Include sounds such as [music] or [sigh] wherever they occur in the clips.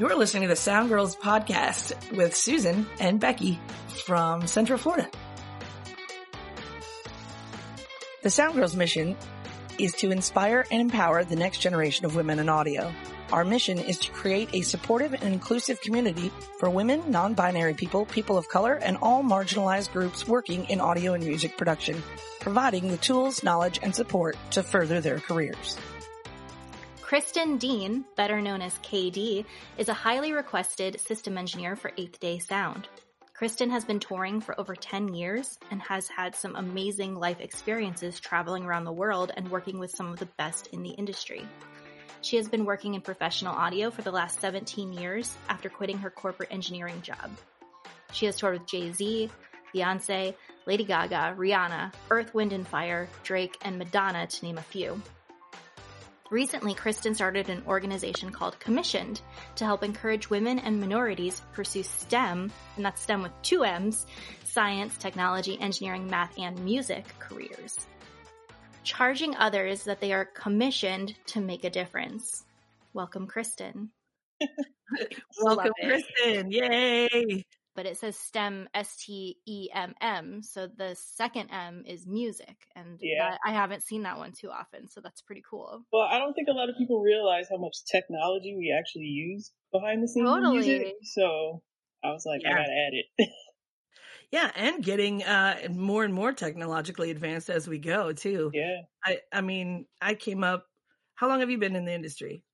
You're listening to the Sound Girls podcast with Susan and Becky from Central Florida. The Sound Girls mission is to inspire and empower the next generation of women in audio. Our mission is to create a supportive and inclusive community for women, non-binary people, people of color, and all marginalized groups working in audio and music production, providing the tools, knowledge, and support to further their careers. Kristen Dean, better known as KD, is a highly requested system engineer for Eighth Day Sound. Kristen has been touring for over 10 years and has had some amazing life experiences traveling around the world and working with some of the best in the industry. She has been working in professional audio for the last 17 years after quitting her corporate engineering job. She has toured with Jay-Z, Beyonce, Lady Gaga, Rihanna, Earth, Wind and Fire, Drake, and Madonna to name a few. Recently, Kristen started an organization called Commissioned to help encourage women and minorities pursue STEM, and that's STEM with two M's, science, technology, engineering, math, and music careers. Charging others that they are commissioned to make a difference. Welcome, Kristen. [laughs] Welcome, Kristen. Yay but it says STEM, S T E M M. So the second M is music. And yeah. that, I haven't seen that one too often. So that's pretty cool. Well, I don't think a lot of people realize how much technology we actually use behind the scenes totally. music. So I was like, yeah. I gotta add it. [laughs] yeah, and getting uh, more and more technologically advanced as we go too. Yeah. I I mean, I came up. How long have you been in the industry?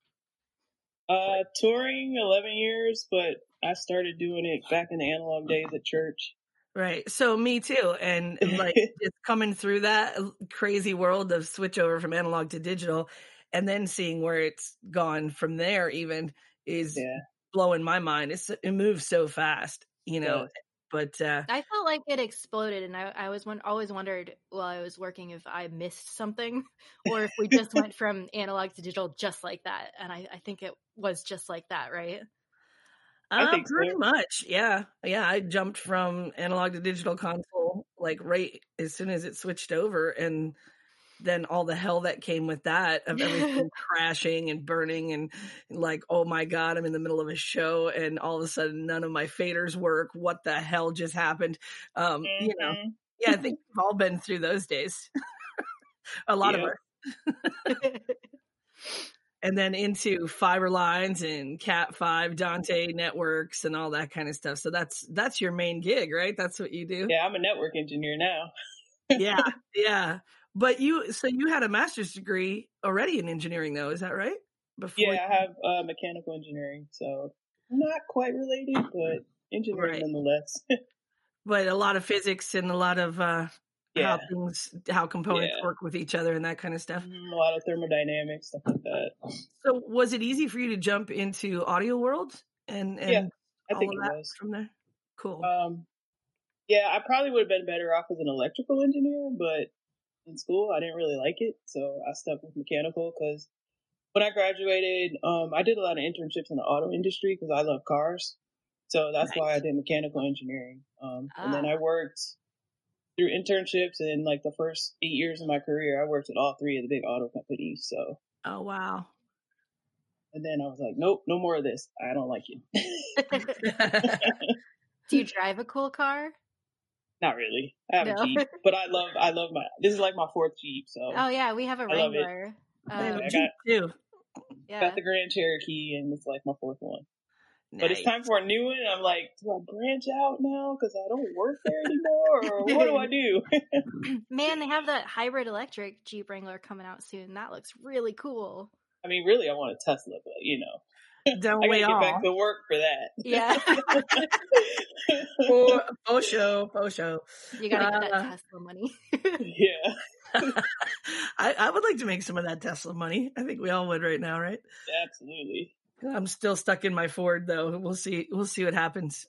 Uh, touring eleven years, but I started doing it back in the analog days at church. Right. So me too. And like [laughs] it's coming through that crazy world of switch over from analog to digital and then seeing where it's gone from there even is yeah. blowing my mind. It's, it moves so fast, you know. But uh, I felt like it exploded, and I, I was one, always wondered while I was working if I missed something, [laughs] or if we just went from analog to digital just like that. And I, I think it was just like that, right? I pretty so. much. Yeah. Yeah. I jumped from analog to digital console like right as soon as it switched over and then all the hell that came with that of everything crashing and burning and like, oh my God, I'm in the middle of a show and all of a sudden none of my faders work. What the hell just happened? Um, mm-hmm. you know, mm-hmm. yeah, I think we've all been through those days. [laughs] a lot of us [laughs] and then into fiber lines and cat 5 dante networks and all that kind of stuff so that's that's your main gig right that's what you do yeah i'm a network engineer now yeah yeah but you so you had a master's degree already in engineering though is that right before yeah i have uh, mechanical engineering so not quite related but engineering right. nonetheless [laughs] but a lot of physics and a lot of uh yeah. how things how components yeah. work with each other and that kind of stuff mm-hmm. a lot of thermodynamics stuff like that so was it easy for you to jump into audio world and, and yeah i think it was from there cool um yeah i probably would have been better off as an electrical engineer but in school i didn't really like it so i stuck with mechanical because when i graduated um i did a lot of internships in the auto industry because i love cars so that's nice. why i did mechanical engineering um ah. and then ah. i worked through internships and like the first eight years of my career, I worked at all three of the big auto companies. So. Oh wow. And then I was like, nope, no more of this. I don't like it. [laughs] [laughs] Do you drive a cool car? Not really. I have no. a Jeep, but I love, I love my. This is like my fourth Jeep. So. Oh yeah, we have a Wrangler. Um, I got, Jeep too. Yeah. Got the Grand Cherokee, and it's like my fourth one. Nice. But it's time for a new one. I'm like, do I branch out now because I don't work there anymore, or what do I [laughs] do? [laughs] Man, they have that hybrid electric Jeep Wrangler coming out soon. That looks really cool. I mean, really, I want a Tesla, but you know, [laughs] don't I gotta we get back to work for that. Yeah. [laughs] for, for show, for show. You gotta get that uh, Tesla money. [laughs] yeah. I, I would like to make some of that Tesla money. I think we all would right now, right? Absolutely. I'm still stuck in my Ford though. We'll see. We'll see what happens.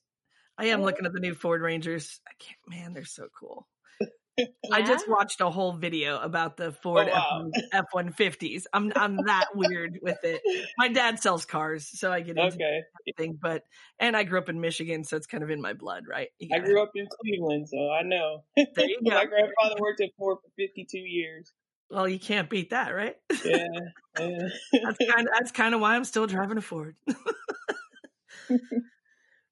I am looking at the new Ford Rangers. I can't, man, they're so cool. I just watched a whole video about the Ford oh, wow. F one fifties. I'm I'm that weird with it. My dad sells cars, so I get into okay. everything. But and I grew up in Michigan, so it's kind of in my blood, right? I grew up in Cleveland, so I know. There you [laughs] go. my grandfather worked at Ford for 52 years. Well, you can't beat that, right? Yeah. [laughs] yeah. that's kind of that's kind of why I'm still driving a Ford. [laughs]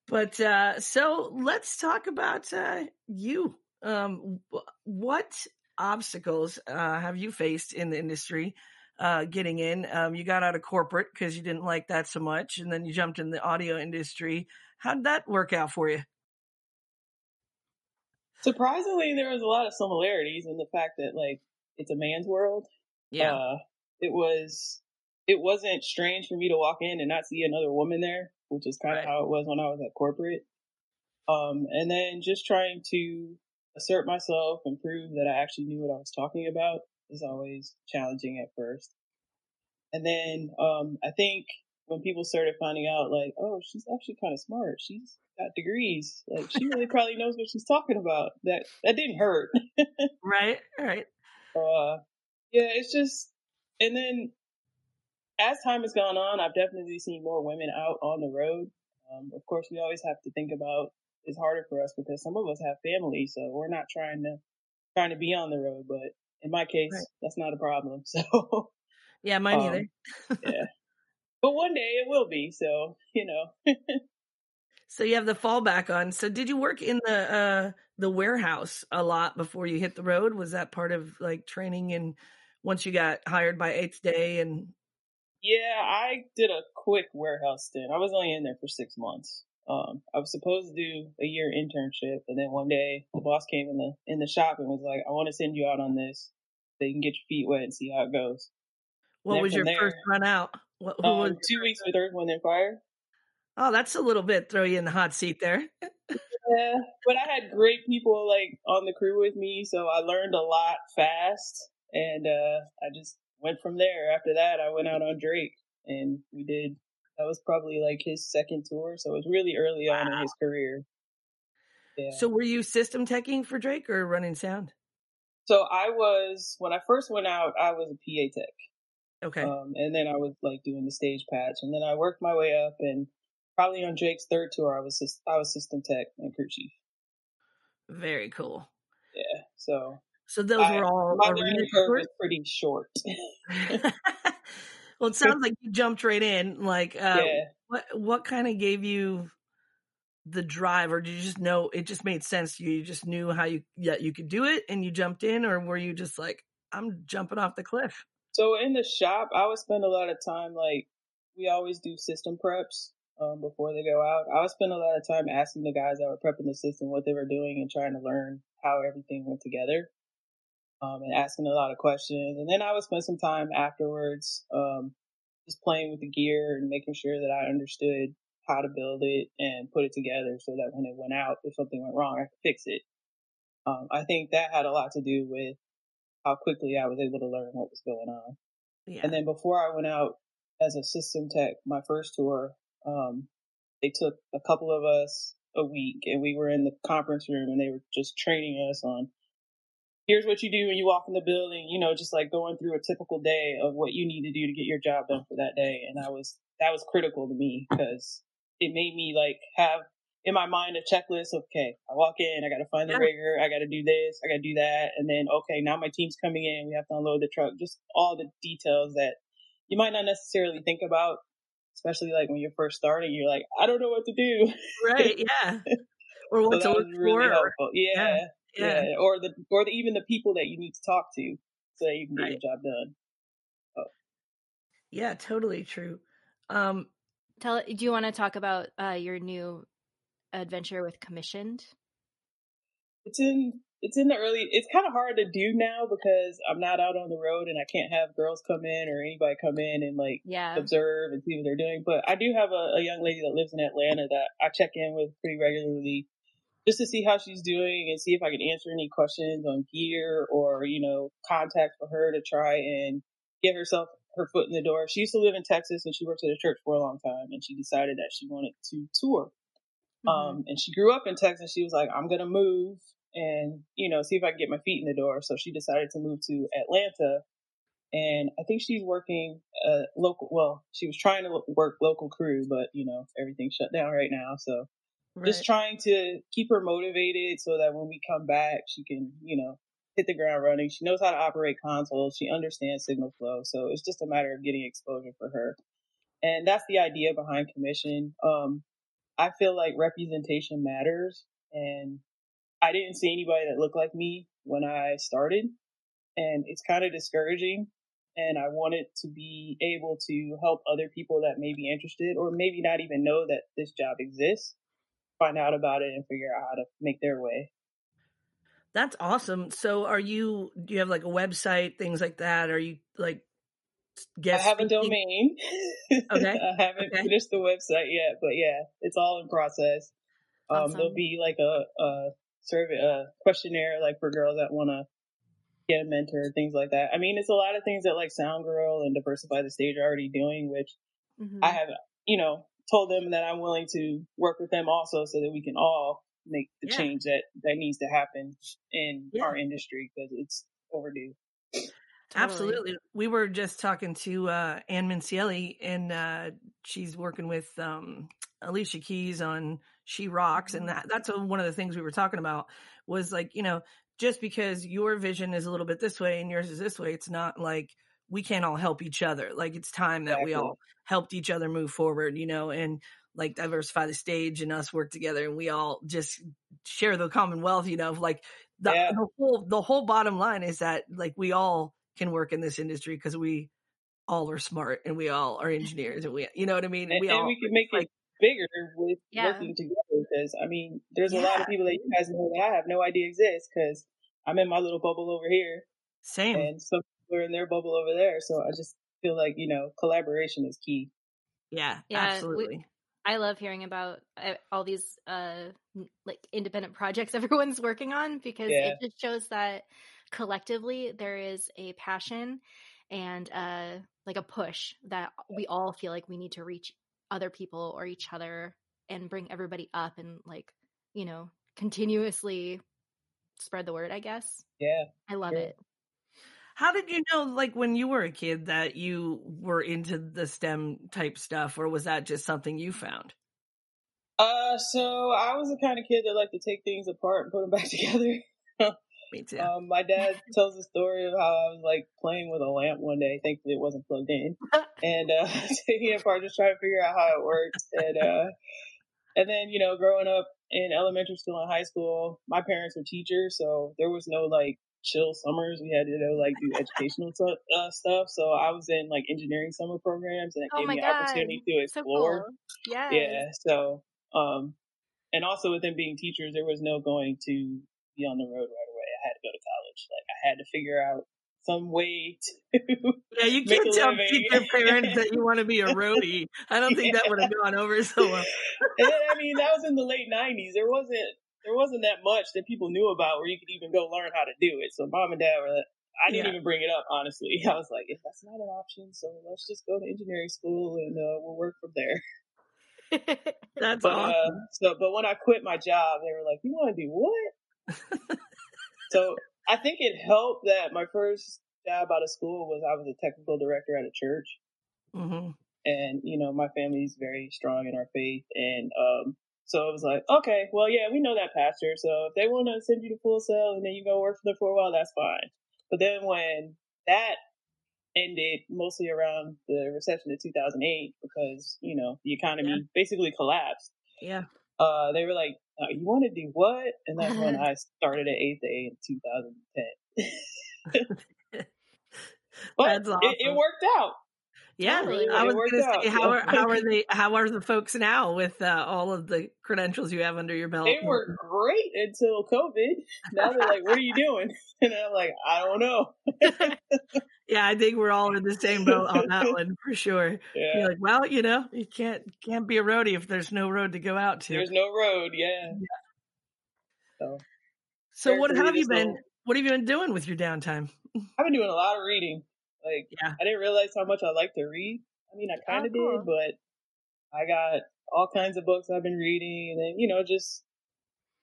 but uh, so let's talk about uh, you. Um, what obstacles uh, have you faced in the industry uh, getting in? Um, you got out of corporate because you didn't like that so much, and then you jumped in the audio industry. How did that work out for you? Surprisingly, there was a lot of similarities in the fact that like it's a man's world. Yeah, uh, it was. It wasn't strange for me to walk in and not see another woman there, which is kind of right. how it was when I was at corporate. Um, and then just trying to assert myself and prove that I actually knew what I was talking about is always challenging at first. And then um, I think when people started finding out, like, oh, she's actually kind of smart. She's got degrees. Like, she really [laughs] probably knows what she's talking about. That that didn't hurt. [laughs] right. Right. Uh, yeah, it's just, and then as time has gone on, I've definitely seen more women out on the road. Um, of course, we always have to think about it's harder for us because some of us have families, so we're not trying to trying to be on the road. But in my case, right. that's not a problem. [laughs] So yeah, mine um, either. [laughs] yeah, but one day it will be. So you know. [laughs] so you have the fallback on. So did you work in the uh the warehouse a lot before you hit the road? Was that part of like training and once you got hired by Eighth Day and yeah, I did a quick warehouse stint. I was only in there for six months. Um, I was supposed to do a year internship, and then one day the boss came in the in the shop and was like, "I want to send you out on this, so you can get your feet wet and see how it goes." What was your there, first run out? What, um, was two weeks with Earth, Wind, and Fire. Oh, that's a little bit throw you in the hot seat there. yeah, but I had great people like on the crew with me, so I learned a lot fast, and uh, I just went from there. After that, I went out on Drake, and we did that was probably like his second tour, so it was really early wow. on in his career. Yeah. So were you system teching for Drake or running sound? So I was when I first went out, I was a PA tech. Okay. Um, and then I was like doing the stage patch, and then I worked my way up, and probably on Drake's third tour, I was I was system tech and crew chief. Very cool. Yeah. So. So those I, were all my learning curve was pretty short. [laughs] [laughs] Well, it sounds like you jumped right in. Like, uh, yeah. what what kind of gave you the drive, or did you just know it just made sense you? You just knew how you yeah you could do it, and you jumped in, or were you just like, I'm jumping off the cliff? So in the shop, I would spend a lot of time like we always do system preps um, before they go out. I would spend a lot of time asking the guys that were prepping the system what they were doing and trying to learn how everything went together um, and asking a lot of questions. And then I would spend some time afterwards um, just playing with the gear and making sure that I understood how to build it and put it together so that when it went out, if something went wrong, I could fix it. Um, I think that had a lot to do with how quickly I was able to learn what was going on. Yeah. And then before I went out as a system tech, my first tour, um, they took a couple of us a week and we were in the conference room and they were just training us on here's what you do when you walk in the building, you know, just like going through a typical day of what you need to do to get your job done for that day. And that was, that was critical to me because it made me like have in my mind a checklist of, okay, I walk in, I got to find the rigger, I got to do this, I got to do that. And then, okay, now my team's coming in, we have to unload the truck, just all the details that you might not necessarily think about, especially like when you're first starting, you're like, I don't know what to do. Right. Yeah. [laughs] Or what so to look really for. Yeah. yeah yeah. yeah. or the or the, even the people that you need to talk to so that you can get right. your job done. Oh. Yeah, totally true. Um, Tell. Do you want to talk about uh, your new adventure with commissioned? It's in it's in the early. It's kind of hard to do now because I'm not out on the road and I can't have girls come in or anybody come in and like yeah. observe and see what they're doing. But I do have a, a young lady that lives in Atlanta that I check in with pretty regularly just to see how she's doing and see if I can answer any questions on gear or, you know, contact for her to try and get herself her foot in the door. She used to live in Texas and she worked at a church for a long time and she decided that she wanted to tour. Mm-hmm. Um, and she grew up in Texas. She was like, I'm going to move and, you know, see if I can get my feet in the door. So she decided to move to Atlanta. And I think she's working uh local. Well, she was trying to work local crew, but you know everything's shut down right now. So Right. Just trying to keep her motivated so that when we come back, she can, you know, hit the ground running. She knows how to operate consoles. She understands signal flow. So it's just a matter of getting exposure for her. And that's the idea behind commission. Um, I feel like representation matters and I didn't see anybody that looked like me when I started and it's kind of discouraging and I wanted to be able to help other people that may be interested or maybe not even know that this job exists find out about it and figure out how to make their way. That's awesome. So are you do you have like a website, things like that? Are you like guess I have a domain. Okay. [laughs] I haven't okay. finished the website yet, but yeah, it's all in process. Um, awesome. there'll be like a, a survey, a questionnaire like for girls that want to get a mentor, things like that. I mean, it's a lot of things that like Sound Girl and Diversify the Stage are already doing, which mm-hmm. I have, you know, told them that I'm willing to work with them also so that we can all make the yeah. change that, that needs to happen in yeah. our industry because it's overdue. Absolutely. We were just talking to uh, Ann Mincieli, and uh, she's working with um, Alicia Keys on She Rocks, and mm-hmm. that, that's a, one of the things we were talking about was like, you know, just because your vision is a little bit this way and yours is this way, it's not like we can't all help each other. Like it's time that exactly. we all helped each other move forward, you know, and like diversify the stage and us work together and we all just share the commonwealth, you know, like the, yeah. the whole the whole bottom line is that like we all can work in this industry because we all are smart and we all are engineers and we you know what I mean? And we and all we can make like, it bigger with yeah. working together because I mean there's a lot of people that you guys know that I have no idea exist because I'm in my little bubble over here. Same. And some people are in their bubble over there. So I just feel like, you know, collaboration is key. Yeah, yeah absolutely. We, I love hearing about uh, all these uh like independent projects [laughs] everyone's working on because yeah. it just shows that collectively there is a passion and uh like a push that we all feel like we need to reach other people or each other and bring everybody up and like you know continuously spread the word i guess yeah i love yeah. it how did you know like when you were a kid that you were into the stem type stuff or was that just something you found uh so i was the kind of kid that liked to take things apart and put them [laughs] back together me [laughs] too. Um, my dad [laughs] tells a story of how I was like playing with a lamp one day. Thankfully, it wasn't plugged in, and uh, taking it apart, just trying to figure out how it works. And uh, and then you know, growing up in elementary school and high school, my parents were teachers, so there was no like chill summers. We had to you know, like do educational uh, stuff. So I was in like engineering summer programs, and it oh gave me God. opportunity to explore. So cool. Yeah. Yeah. So um, and also with them being teachers, there was no going to be on the road right away. I had to go to college. Like I had to figure out some way to yeah you can't tell your parents that you want to be a [laughs] roadie i don't think yeah. that would have gone over so well [laughs] and then, i mean that was in the late 90s there wasn't there wasn't that much that people knew about where you could even go learn how to do it so mom and dad were like, I didn't yeah. even bring it up, honestly. [laughs] I was like, if that's not an option, so let's just go to engineering school and uh, we'll work from there. that's but, uh, awesome. Uh, so, but when I quit my job, they were like, "You want to do what?" so I think it helped that my first job out of school was I was a technical director at a church. Mm-hmm. And, you know, my family's very strong in our faith. And, um, so I was like, okay, well, yeah, we know that pastor. So if they want to send you to Full Sail and then you go work for them for a while, that's fine. But then when that ended mostly around the recession of 2008 because, you know, the economy yeah. basically collapsed. Yeah. Uh, they were like, uh, you want to do what? And that's when I started at 8th Day in 2010. [laughs] but awesome. it, it, worked out. Yeah, totally. I was going to say, how are [laughs] how are they? How are the folks now with uh, all of the credentials you have under your belt? They were great until COVID. Now they're like, "What are you doing?" [laughs] And I'm like, "I don't know." Yeah, I think we're all in the same boat on that [laughs] one for sure. Yeah. You're like, well, you know, you can't can't be a roadie if there's no road to go out to. There's no road. Yeah. yeah. So, so what have you been? What have you been doing with your downtime? I've been doing a lot of reading. Like, yeah. I didn't realize how much I like to read. I mean, I kind of oh, cool. did, but I got all kinds of books I've been reading, and you know, just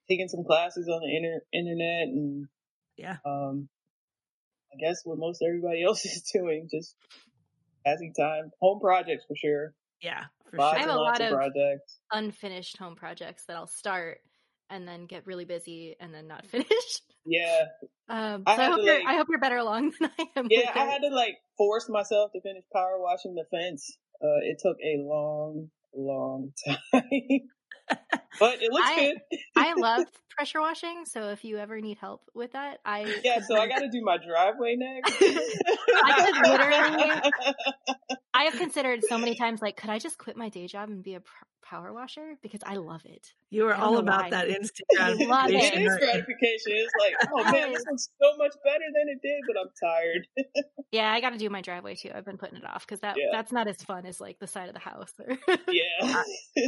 taking some classes on the inter- internet, and yeah, um, I guess what most everybody [laughs] else is doing, just passing time. Home projects for sure. Yeah, for sure. I have a lot of projects. unfinished home projects that I'll start and then get really busy and then not [laughs] finish. Yeah. Um, so I, I hope, you're, like, I hope you're better along than [laughs] I am. Yeah, I had to like force myself to finish power washing the fence. Uh, it took a long, long time. But it looks I, good. I [laughs] love pressure washing, so if you ever need help with that, I [laughs] yeah. So I got to do my driveway next. [laughs] I could literally. I have considered so many times, like, could I just quit my day job and be a power washer because I love it. You are all about why. that instant gratification. it is gratification. It's like, oh man, this looks so much better than it did, but I'm tired. yeah, I got to do my driveway too. I've been putting it off because that yeah. that's not as fun as like the side of the house. yeah,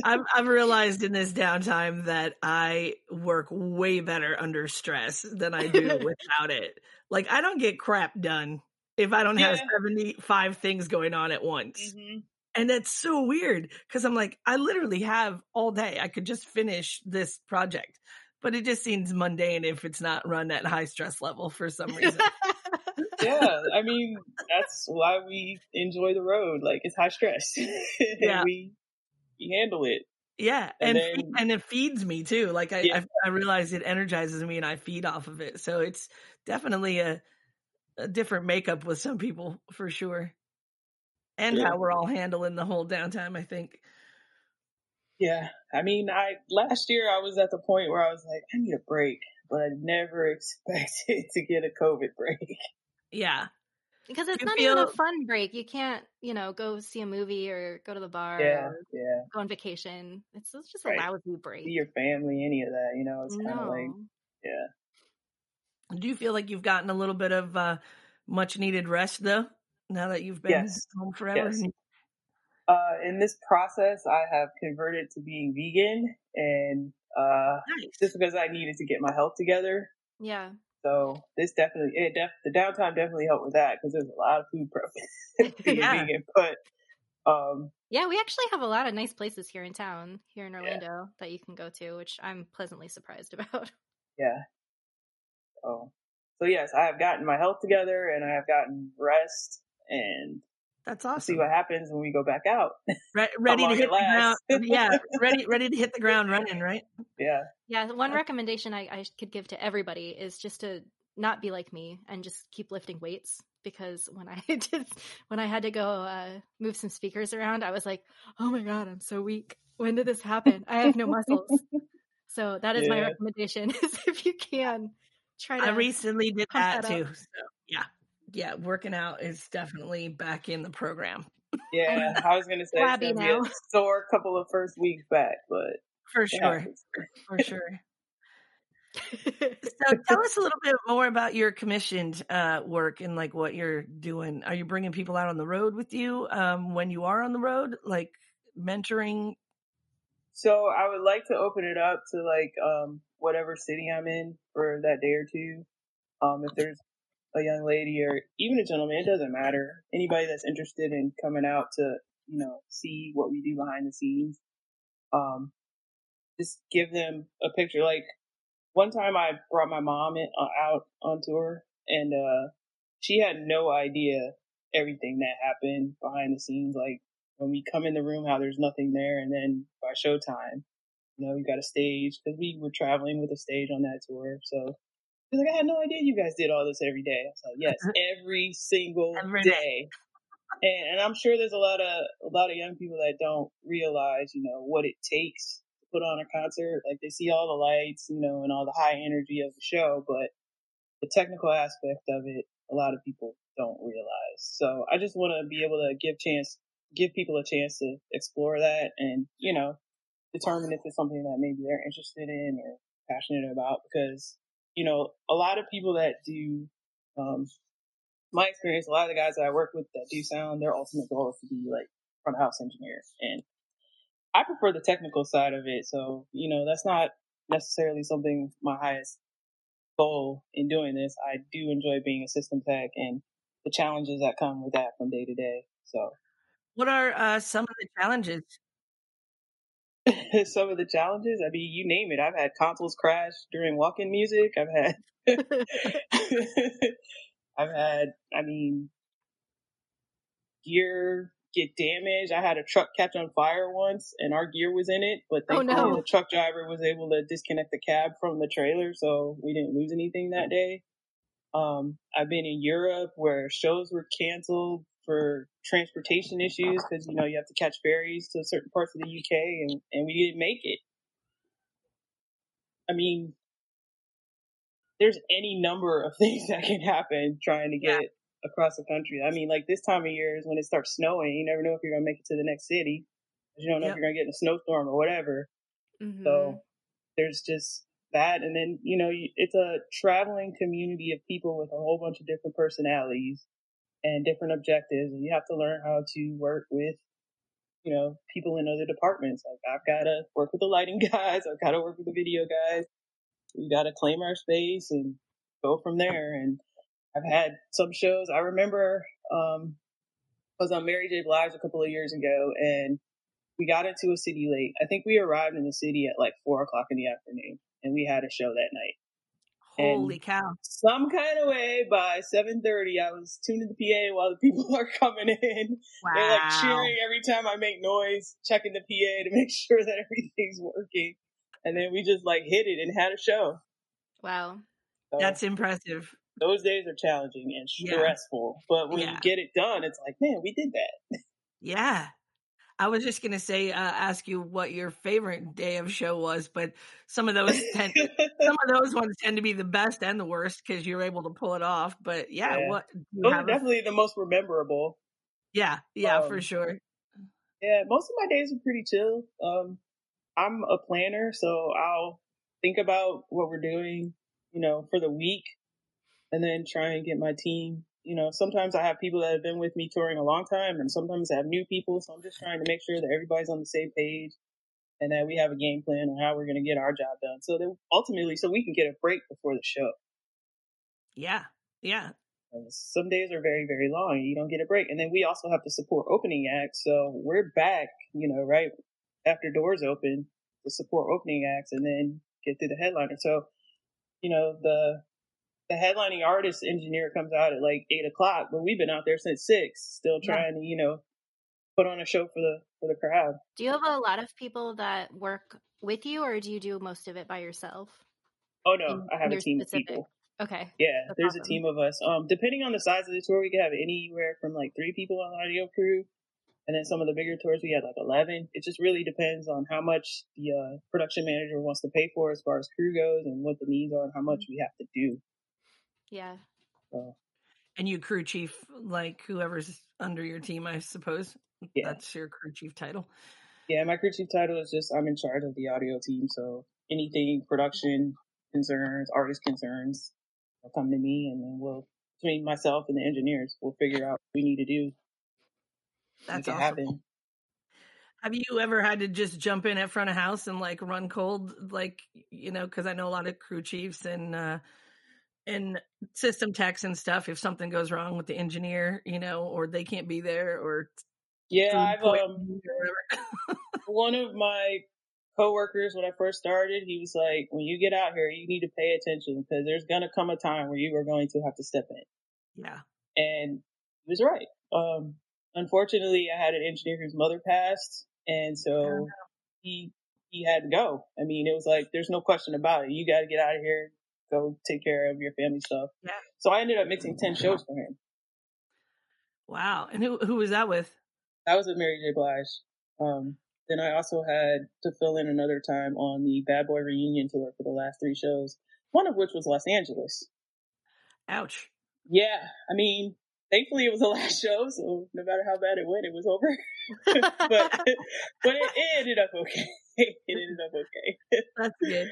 I've I've realized in this downtime that I work way better under stress than I do [laughs] without it. Like I don't get crap done if I don't yeah. have 75 things going on at once. Mm-hmm. And that's so weird because I'm like, I literally have all day. I could just finish this project, but it just seems mundane if it's not run at high stress level for some [laughs] reason. yeah, I [laughs] mean, that's why we enjoy the road. Like it's high stress. yeah. we, we handle it. Yeah, and and, then, and, it feeds me too. Like I, yeah. I, I realize it energizes me, and I feed off of it. So it's definitely a, a different makeup with some people for sure and yeah. how we're all handling the whole downtime, I think. Yeah. I mean, I last year I was at the point where I was like, I need a break, but I never [laughs] expected to get a COVID break. Yeah. Because it's you not feel... even a fun break. You can't, you know, go see a movie or go to the bar yeah, yeah. go on vacation. It's, it's just right. a lousy break. See your family, any of that, you know, it's kind of no. like, yeah. Do you feel like you've gotten a little bit of uh, much needed rest though? now that you've been yes. home forever? Yes. Uh, in this process, I have converted to being vegan, and uh, nice. just because I needed to get my health together. Yeah. So this definitely, it def, the downtime definitely helped with that because there's a lot of food prep [laughs] [laughs] being yeah. vegan. But um, yeah, we actually have a lot of nice places here in town, here in Orlando, yeah. that you can go to, which I'm pleasantly surprised [laughs] about. Yeah. Oh, so yes, I have gotten my health together, and I have gotten rest and that's awesome. see what happens when we go back out. Re- [laughs] ready to hit the ground. [laughs] yeah, ready ready to hit the ground [laughs] running, right? Yeah. Yeah. One recommendation I, I could give to everybody is just to not be like me and just keep lifting weights because when I did when I had to go uh, move some speakers around, I was like, oh my god, I'm so weak. When did this happen? I have no muscles. So that is yeah. my recommendation: is if you can try to. I recently did that, that too. So yeah yeah, working out is definitely back in the program. yeah, [laughs] I was gonna say it's gonna now. be a [laughs] sore couple of first weeks back, but for sure, for sure. [laughs] so tell us a little bit more about your commissioned uh, work and like what you're doing. Are you bringing people out on the road with you um, when you are on the road, like mentoring? So I would like to open it up to like um, whatever city I'm in for that day or two. Um, if there's a young lady or even a gentleman, it doesn't matter. Anybody that's interested in coming out to, you know, see what we do behind the scenes. Um, just give them a picture. Like one time I brought my mom in, uh, out on tour and, uh, she had no idea everything that happened behind the scenes. Like when we come in the room, how there's nothing there. And then by showtime, you know, we got a stage because we were traveling with a stage on that tour. So He's like, I had no idea you guys did all this every day. I was like, yes, mm-hmm. every single every day. day. And, and I'm sure there's a lot of a lot of young people that don't realize, you know, what it takes to put on a concert. Like they see all the lights, you know, and all the high energy of the show, but the technical aspect of it, a lot of people don't realize. So I just want to be able to give chance, give people a chance to explore that, and you know, determine if it's something that maybe they're interested in or passionate about because you know, a lot of people that do, um, my experience, a lot of the guys that I work with that do sound, their ultimate goal is to be like front house engineer. And I prefer the technical side of it. So, you know, that's not necessarily something my highest goal in doing this. I do enjoy being a system tech and the challenges that come with that from day to day. So, what are uh, some of the challenges [laughs] some of the challenges. I mean, you name it. I've had consoles crash during walk-in music. I've had, [laughs] I've had, I mean, gear get damaged. I had a truck catch on fire once and our gear was in it, but oh, no. the truck driver was able to disconnect the cab from the trailer. So we didn't lose anything that day. Um, I've been in Europe where shows were canceled for transportation issues because you know you have to catch ferries to certain parts of the UK, and and we didn't make it. I mean, there's any number of [laughs] things that can happen trying to get yeah. across the country. I mean, like this time of year is when it starts snowing. You never know if you're gonna make it to the next city. You don't know yep. if you're gonna get in a snowstorm or whatever. Mm-hmm. So there's just that, and then you know, it's a traveling community of people with a whole bunch of different personalities and different objectives, and you have to learn how to work with you know, people in other departments. Like I've got to work with the lighting [laughs] guys. I've got to work with the video guys. We got to claim our space and go from there. And I've had some shows. I remember, um, I was on Mary J. Blige a couple of years ago and we got into a city late. I think we arrived in the city at like four o'clock in the afternoon and we had a show that night. Holy and cow. Some kind of way by 7.30, I was tuning the PA while the people [laughs] are coming in. Wow. They're like cheering every time I make noise, checking the PA to make [laughs] sure that everything's working. And then we just like hit it and had a show. Wow. So, That's impressive. Those days are challenging and stressful, yeah. but when yeah. you get it done, it's like, man, we did that. Yeah. I was just gonna say, uh, ask you what your favorite day of show was, but some of those tend, [laughs] some of those ones tend to be the best and the worst because you're able to pull it off. But yeah, yeah. what those are definitely a... the most memorable. Yeah, yeah, um, for sure. Yeah, most of my days are pretty chill. Um, I'm a planner, so I'll think about what we're doing, you know, for the week, and then try and get my team you know, sometimes I have people that have been with me touring a long time and sometimes I have new people. So I'm just trying to make sure that everybody's on the same page and that we have a game plan on how we're going to get our job done. So that ultimately, so we can get a break before the show. Yeah. Yeah. And some days are very, very long you don't get a break. And then we also have to support opening acts. So we're back, you know, right after doors open to support opening acts and then get through the headliner. So, you know, the, the headlining artist engineer comes out at like eight o'clock, but we've been out there since six, still trying yeah. to, you know, put on a show for the for the crowd. Do you have a lot of people that work with you, or do you do most of it by yourself? Oh no, in, I have a team specific. of people. Okay. Yeah, That's there's awesome. a team of us. Um, depending on the size of the tour, we could have anywhere from like three people on the audio crew, and then some of the bigger tours we had like eleven. It just really depends on how much the uh, production manager wants to pay for as far as crew goes, and what the needs are, and how much mm-hmm. we have to do. Yeah. and you crew chief, like whoever's under your team, I suppose. Yeah. That's your crew chief title. Yeah, my crew chief title is just I'm in charge of the audio team. So anything production concerns, artist concerns, will come to me, and then we'll between myself and the engineers, we'll figure out what we need to do. That's awesome. Happen. Have you ever had to just jump in at front of house and like run cold, like you know? Because I know a lot of crew chiefs and uh, and system techs and stuff if something goes wrong with the engineer, you know, or they can't be there or yeah, I've um [laughs] one of my coworkers when I first started, he was like, "When you get out here, you need to pay attention because there's gonna come a time where you are going to have to step in." Yeah, and he was right. Um, unfortunately, I had an engineer whose mother passed, and so he he had to go. I mean, it was like there's no question about it. You got to get out of here go take care of your family stuff. Yeah. So I ended up mixing 10 shows for him. Wow. And who, who was that with? That was with Mary J. Blige. Um, then I also had to fill in another time on the Bad Boy reunion tour for the last three shows, one of which was Los Angeles. Ouch. Yeah. I mean, thankfully it was the [laughs] last show, so no matter how bad it went, it was over. [laughs] but, [laughs] but it, it ended up okay. it ended up okay. That's good.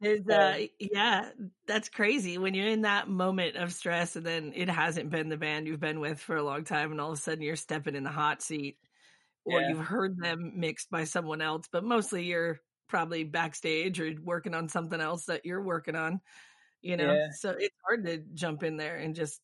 Is uh yeah, that's crazy when you're in that moment of stress and then it hasn't been the band you've been with for a long time and all of a sudden you're stepping in the hot seat or yeah. you've heard them mixed by someone else, but mostly you're probably backstage or working on something else that you're working on, you know. Yeah. So it's hard to jump in there and just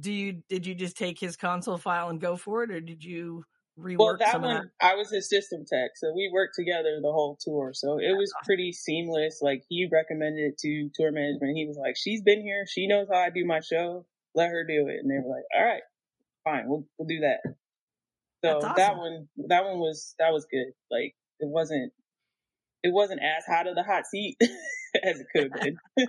do you did you just take his console file and go for it or did you rework well, that one, that? I was his system tech, so we worked together the whole tour. So it was pretty seamless. Like he recommended it to tour management. He was like, "She's been here. She knows how I do my show. Let her do it." And they were like, "All right, fine, we'll we'll do that." So awesome. that one, that one was that was good. Like it wasn't, it wasn't as hot of the hot seat [laughs] as it could have been. [laughs]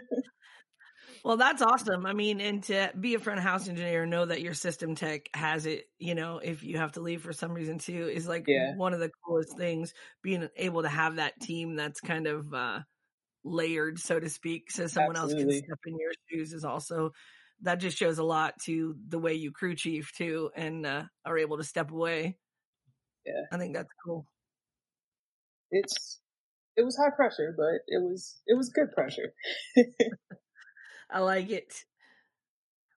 Well, that's awesome. I mean, and to be a front house engineer, know that your system tech has it, you know, if you have to leave for some reason too, is like yeah. one of the coolest things being able to have that team that's kind of, uh, layered, so to speak, so someone Absolutely. else can step in your shoes is also that just shows a lot to the way you crew chief too and uh, are able to step away. Yeah. I think that's cool. It's it was high pressure, but it was it was good pressure. [laughs] I like it.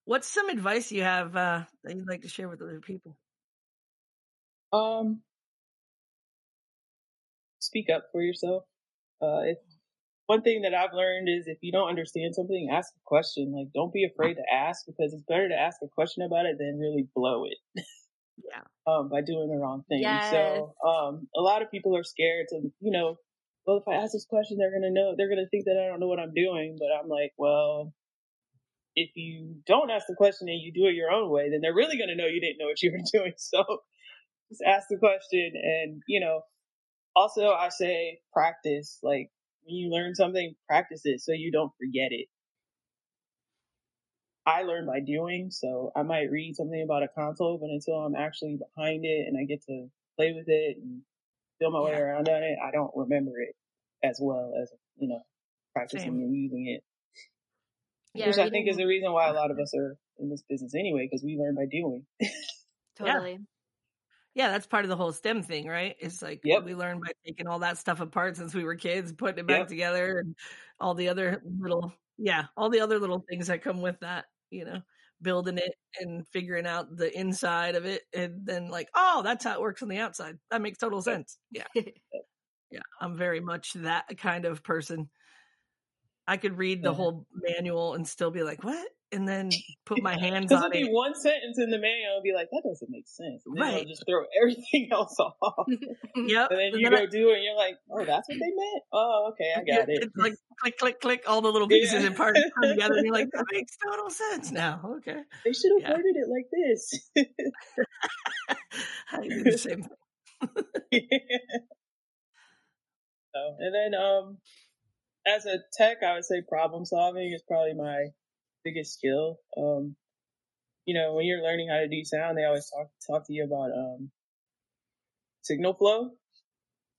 What's some advice you have uh, that you'd like to share with other people? Um, speak up for yourself. Uh, if one thing that I've learned is if you don't understand something, ask a question. Like, don't be afraid to ask because it's better to ask a question about it than really blow it. yeah. [laughs] Um, by doing the wrong thing. Yes. So, um, a lot of people are scared to, you know, well, if I ask this question, they're going to know, they're going to think that I don't know what I'm doing. But I'm like, well, if you don't ask the question and you do it your own way, then they're really going to know you didn't know what you [laughs] were doing. So just ask the question. And, you know, also I say practice, like when you learn something, practice it so you don't forget it. I learn by doing, so I might read something about a console, but until I'm actually behind it and I get to play with it and feel my way around on it, I don't remember it as well as, you know, practicing Same. and using it. Yeah, Which I think is the reason why a lot of [laughs] us are in this business anyway, because we learn by doing. [laughs] totally. Yeah. yeah. that's part of the whole STEM thing, right? It's like yep. we learn by taking all that stuff apart since we were kids, putting it back yep. together, and all the other little, yeah, all the other little things that come with that, you know building it and figuring out the inside of it and then like oh that's how it works on the outside that makes total sense yeah [laughs] yeah i'm very much that kind of person i could read the whole manual and still be like what and then [laughs] put my hands on it. one sentence in the manual and be like, that doesn't make sense. And then right. just throw [laughs] everything else off. yep. And then you and go I, do it and you're like, oh, that's what they meant? Oh, okay, I got it. It's like click, click, click, all the little pieces yeah. and parts come together and you're like, that makes [laughs] total sense now. Okay. They should have yeah. worded it like this. I do the same thing. yeah. So, and then, um, as a tech, I would say problem solving is probably my biggest skill. Um, you know, when you're learning how to do sound, they always talk talk to you about um, signal flow.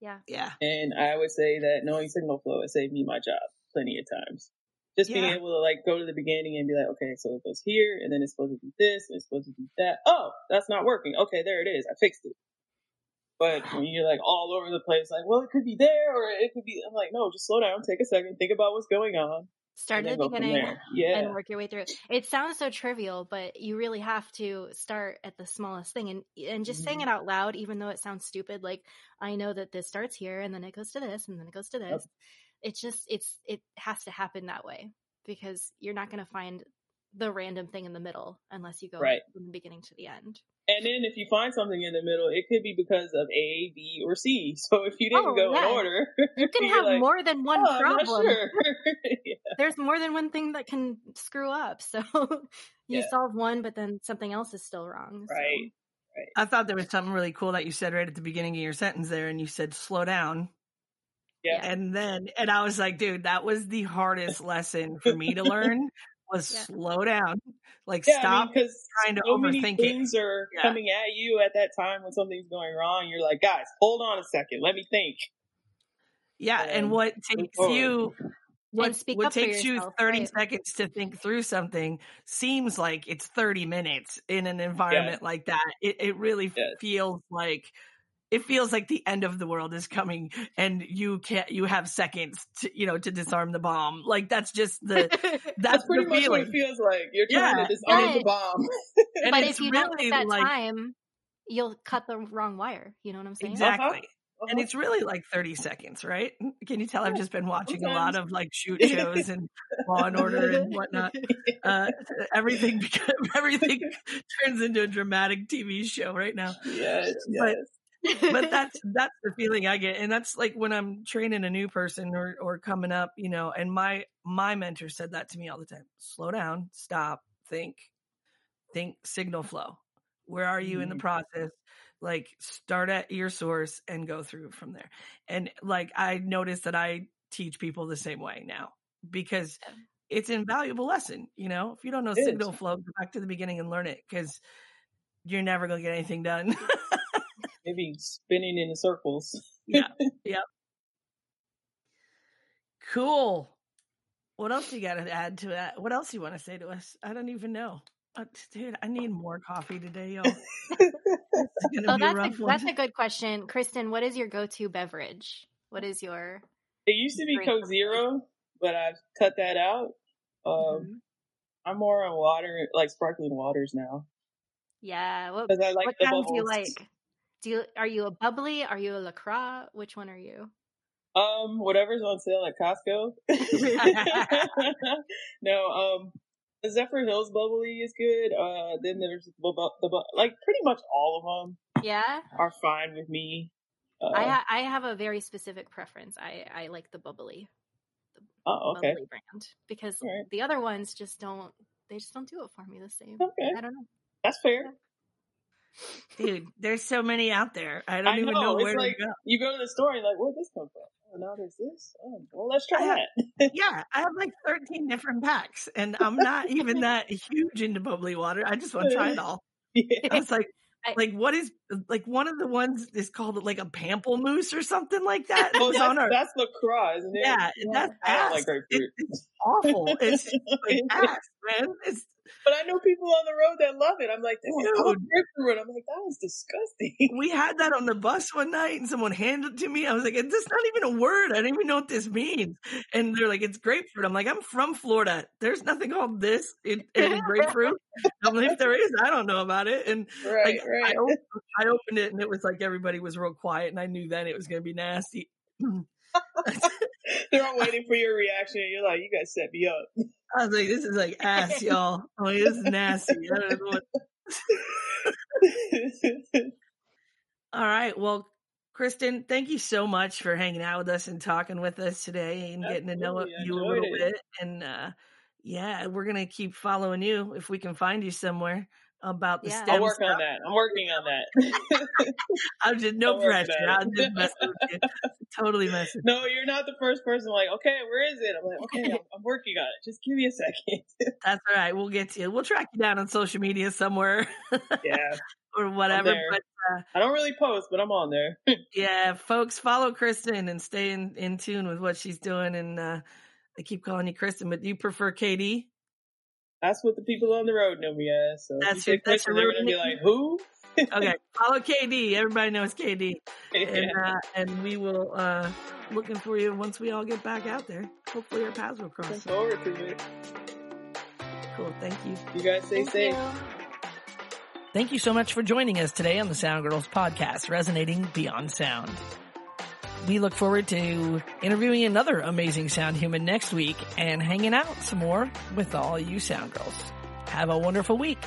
Yeah, yeah. And I would say that knowing signal flow has saved me my job plenty of times. Just being able to like go to the beginning and be like, okay, so it goes here, and then it's supposed to do this, and it's supposed to do that. Oh, that's not working. Okay, there it is. I fixed it. But when you're like all over the place, like, well, it could be there or it could be, I'm like, no, just slow down, take a second, think about what's going on, Start at the beginning yeah. and work your way through. It sounds so trivial, but you really have to start at the smallest thing and and just mm-hmm. saying it out loud, even though it sounds stupid. Like I know that this starts here and then it goes to this and then it goes to this. Yep. It's just it's it has to happen that way because you're not going to find the random thing in the middle unless you go right. from the beginning to the end. And then if you find something in the middle, it could be because of A, B, or C. [laughs] So if you didn't oh, go yeah. in order, [laughs] you can have like, more than one oh, problem. Sure. [laughs] yeah. There's more than one thing that can screw up. So you yeah. solve one, but then something else is still wrong. So. Right. Right. I thought there was something really cool that you said right at the beginning of your sentence there, and you said slow down. Yeah. And then, and I was like, dude, that was the hardest lesson for me to learn was yeah. slow down. Like yeah, stop I mean, trying to so overthink many things it. are yeah. coming at you at that time when something's going wrong. You're like, guys, hold on a second, let me think. Yeah, and, and what takes you what, what takes you 30 right? seconds to think through something seems like it's 30 minutes in an environment like that. It, it really feels like it feels like the end of the world is coming and you can't you have seconds to you know to disarm the bomb like that's just the [laughs] that's, that's pretty the much feeling. what it feels like you're trying yeah. to disarm yeah. the bomb [laughs] but if you really don't take that like, time you'll cut the wrong wire you know what i'm saying exactly uh-huh. Uh-huh. And it's really like 30 seconds, right? Can you tell I've just been watching a lot of like shoot [laughs] shows and Law and Order and whatnot. Uh, everything everything turns into a dramatic TV show right now. Yes, yes but [laughs] that's that's the feeling I get, and that's like when I'm training a new person or or coming up, you know. And my my mentor said that to me all the time: slow down, stop, think, think signal flow. Where are you in the mm-hmm. process? Like start at your source and go through from there. And like I noticed that I teach people the same way now because it's an invaluable lesson. You know, if you don't know it signal is. flow, go back to the beginning and learn it because you're never going to get anything done. [laughs] maybe spinning in circles. yeah. [laughs] Yeah. Cool. What else you got to add to that? What else you want to say to us? I don't even know. Uh, dude, I need more coffee today, y'all. oh, that's a, that's a good question. Kristen, what is your go-to beverage? What is your It used to be Coke Zero, but I've cut that out. Um mm-hmm. I'm more on water, like sparkling waters now. Yeah, what, I like what kind do you like? Do you are you a bubbly? Are you a LaCroix? Which one are you? Um, whatever's on sale at Costco. [laughs] [laughs] no, um, the Zephyrhills bubbly is good. Uh, then there's the, the, the like pretty much all of them. Yeah, are fine with me. Uh, I ha- I have a very specific preference. I I like the bubbly. The oh, okay. Bubbly brand because right. the other ones just don't. They just don't do it for me the same. Okay, I don't know. That's fair. Dude, there's so many out there. I don't I even know, know where like, to go. You go to the store and like, where'd this come from? Oh, now there's this. Oh, well, let's try have, that. [laughs] yeah, I have like 13 different packs, and I'm not even that huge into bubbly water. I just want to try it all. [laughs] Yeah. I was like, I, like what is like one of the ones is called like a pamplemousse or something like that. [laughs] Oh, that's, our, that's LaCroix, isn't it? Yeah, yeah. that's ass. Like it, it's awful. It's [laughs] like ass, man. It's but I know people on the road that love it. I'm like, they want to through it. I'm like, that was disgusting. We had that on the bus one night, and someone handed it to me. I was like, "It's not even a word. I don't even know what this means." And they're like, "It's grapefruit." I'm like, "I'm from Florida. There's nothing called this in, in [laughs] grapefruit." I'm like, "If there is, I don't know about it." And right, like, right. I, opened, I opened it, and it was like everybody was real quiet, and I knew then it was going to be nasty. [clears throat] [laughs] They're all waiting for your reaction, and you're like, "You guys set me up." I was like, "This is like ass, [laughs] y'all. I'm like, this is nasty." [laughs] all right, well, Kristen, thank you so much for hanging out with us and talking with us today and getting to know you a little it. bit. And uh, yeah, we're gonna keep following you if we can find you somewhere about the yeah. STEM I'll work stuff. on that. I'm working on that. [laughs] I'm just no pressure. I'm just messing with you. Totally messing. No, you're not the first person. Like, okay, where is it? I'm like, okay, [laughs] I'm, I'm working on it. Just give me a second. [laughs] That's all right. We'll get to you. We'll track you down on social media somewhere. Yeah. or whatever. But uh, I don't really post, but I'm on there. yeah, folks, follow Kristen and stay in, in tune with what she's doing. And uh, I keep calling you Kristen, but do you prefer KD? That's what the people on the road know me as. So that's your, that's your they're gonna be like, who? okay, follow KD. Everybody knows KD, [laughs] yeah. and uh, and we will uh, looking for you once we all get back out there. Hopefully, our paths will cross. Look forward to it. Cool. Thank you. You guys stay Thank safe. You. Thank you so much for joining us today on the Sound Girls podcast, resonating beyond sound. We look forward to interviewing another amazing sound human next week and hanging out some more with all you sound girls. Have a wonderful week.